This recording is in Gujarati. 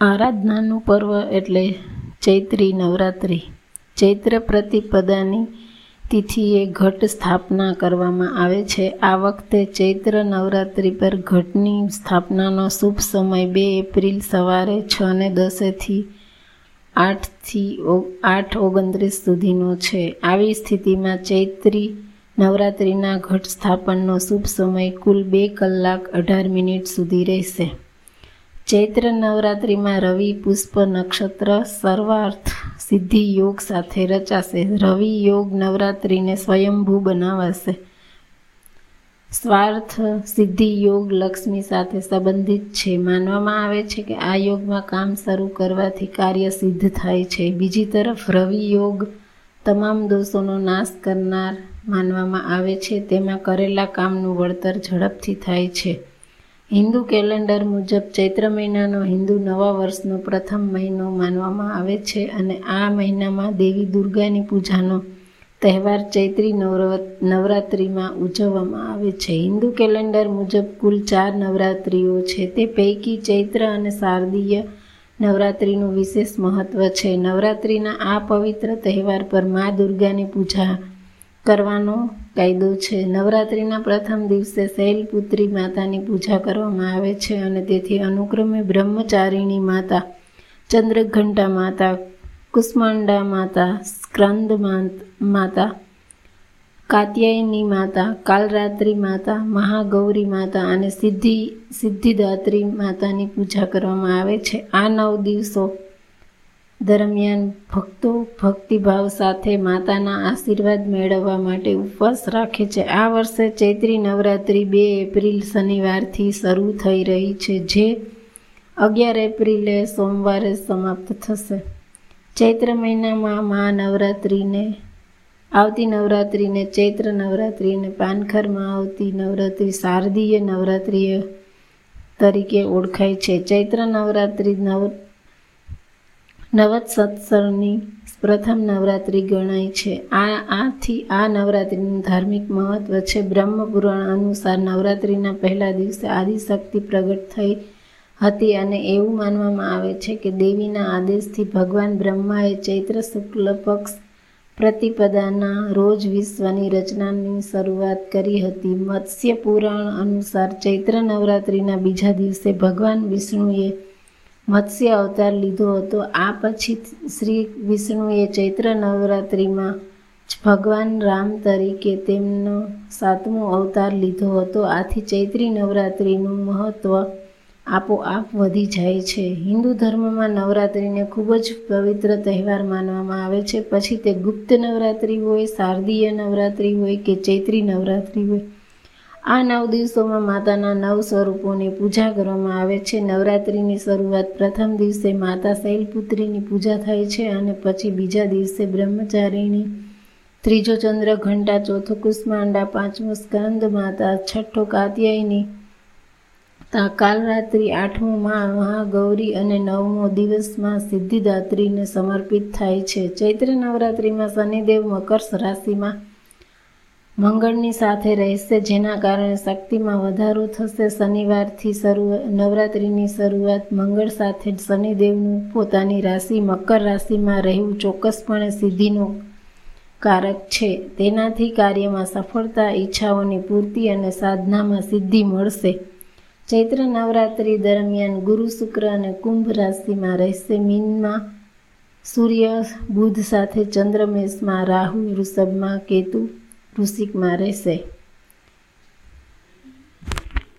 આરાધનાનું પર્વ એટલે ચૈત્રી નવરાત્રિ. ચૈત્ર પ્રતિપદાની તિથિએ ઘટ સ્થાપના કરવામાં આવે છે. આ વખતે ચૈત્ર નવરાત્રિ પર ઘટની સ્થાપનાનો શુભ સમય બે એપ્રિલ સવારે છ ને દસેથી આઠથી આઠ ઓગણત્રીસ સુધીનો છે. આવી સ્થિતિમાં ચૈત્રી નવરાત્રિના ઘટ સ્થાપનનો શુભ સમય કુલ બે કલાક અઢાર મિનિટ સુધી રહેશે. ચૈત્ર નવરાત્રિમાં રવિ, પુષ્પ, નક્ષત્ર, સર્વાર્થ, સિદ્ધિ, યોગ સાથે રચાશે. રવિ, યોગ, નવરાત્રિને સ્વયંભૂ બનાવાશે. સ્વાર્થ, સિદ્ધિ, યોગ, લક્ષ્મી સાથે સંબંધિત છે. માનવામાં આવે છે કે આ યોગમાં કામ શરૂ કરવાથી કાર્ય સિદ્ધ થાય છે. બીજી તરફ, રવિ યોગ તમામ દોષોનો નાશ કરનાર માનવામાં આવે છે. તેમાં કરેલા કામનું વળતર ઝડપથી થાય છે. હિન્દુ કેલેન્ડર મુજબ ચૈત્ર મહિનાનો હિન્દુ નવા વર્ષનો પ્રથમ મહિનો માનવામાં આવે છે અને આ મહિનામાં દેવી દુર્ગાની પૂજાનો તહેવાર ચૈત્રી નવરાત્રિમાં ઉજવવામાં આવે છે. હિન્દુ કેલેન્ડર મુજબ કુલ ચાર નવરાત્રિઓ છે. તે પૈકી ચૈત્ર અને શારદીય નવરાત્રિનું વિશેષ મહત્ત્વ છે. નવરાત્રિના આ પવિત્ર તહેવાર પર મા દુર્ગાની પૂજા કરવાનો કાયદો છે. નવરાત્રિના પ્રથમ દિવસે શૈલપુત્રી માતાની પૂજા કરવામાં આવે છે અને તેથી અનુક્રમે બ્રહ્મચારિણી માતા, ચંદ્રઘંટા માતા, કુષ્માંડા માતા સ્ક્રંદ માતા, કાત્યાયની માતા, કાલરાત્રિ માતા, મહાગૌરી માતા અને સિદ્ધિ, સિદ્ધિદાત્રી માતાની પૂજા કરવામાં આવે છે. આ નવ દિવસો દરમિયાન ભક્તો ભક્તિભાવ સાથે માતાના આશીર્વાદ મેળવવા માટે ઉપવાસ રાખે છે. આ વર્ષે ચૈત્રી નવરાત્રિ બે એપ્રિલ શનિવારથી શરૂ થઈ રહી છે, જે અગિયાર એપ્રિલે સોમવારે સમાપ્ત થશે. ચૈત્ર મહિનામાં મા નવરાત્રિને આવતી નવરાત્રિને, ચૈત્ર નવરાત્રિને, પાનખરમાં આવતી નવરાત્રિ શારદીય નવરાત્રિ તરીકે ઓળખાય છે. ચૈત્ર નવરાત્રિ નવ નવત્સત્સરની પ્રથમ નવરાત્રિ ગણાય છે. આ આથી આ નવરાત્રિનું ધાર્મિક મહત્વ છે. બ્રહ્મપુરાણ અનુસાર નવરાત્રિના પહેલા દિવસે આદિશક્તિ પ્રગટ થઈ હતી અને એવું માનવામાં આવે છે કે દેવીના આદેશથી ભગવાન બ્રહ્માએ ચૈત્ર શુક્લ પક્ષ પ્રતિપદાના રોજ વિશ્વની રચનાની શરૂઆત કરી હતી. મત્સ્ય પુરાણ અનુસાર ચૈત્ર નવરાત્રિના બીજા દિવસે ભગવાન વિષ્ણુએ મત્સ્ય અવતાર લીધો હતો. આ પછી શ્રી વિષ્ણુએ ચૈત્ર નવરાત્રિમાં જ ભગવાન રામ તરીકે તેમનો સાતમો અવતાર લીધો હતો. આથી ચૈત્રી નવરાત્રિનું મહત્ત્વ આપોઆપ વધી જાય છે. હિન્દુ ધર્મમાં નવરાત્રિને ખૂબ જ પવિત્ર તહેવાર માનવામાં આવે છે. પછી તે ગુપ્ત નવરાત્રિ હોય, શારદીય નવરાત્રિ હોય કે ચૈત્રી નવરાત્રિ હોય આ નવ દિવસોમાં માતાના નવ સ્વરૂપોની પૂજા કરવામાં આવે છે. નવરાત્રિની શરૂઆત પ્રથમ દિવસે માતા શૈલપુત્રીની પૂજા થાય છે અને પછી બીજા દિવસે બ્રહ્મચારીણી ત્રીજો ચંદ્ર ઘંટા, ચોથો કુષ્માંડા, પાંચમો સ્કંદ, માતા છઠ્ઠો કાત્યાયની. કાલરાત્રિ, આઠમો માં, મહાગૌરી અને નવમો દિવસમાં સિદ્ધિદાત્રીને સમર્પિત થાય છે. ચૈત્ર નવરાત્રિમાં શનિદેવ મકર રાશિમાં મંગળની સાથે રહેશે, જેના કારણે શક્તિમાં વધારો થશે. શનિવારથી શરૂ, નવરાત્રિની શરૂઆત મંગળ સાથે શનિદેવનું પોતાની રાશિ, મકર રાશિમાં રહેવું ચોક્કસપણે સિદ્ધિનું કારક છે. તેનાથી કાર્યમાં સફળતા, ઈચ્છાઓની પૂર્તિ અને સાધનામાં સિદ્ધિ મળશે. ચૈત્ર નવરાત્રિ દરમિયાન ગુરુ શુક્ર અને કુંભ રાશિમાં રહેશે. મીનમાં સૂર્ય, બુધ સાથે ચંદ્રમેશમાં રાહુ, વૃષભમાં કેતુ વૃશ્ચિકમાં રહેશે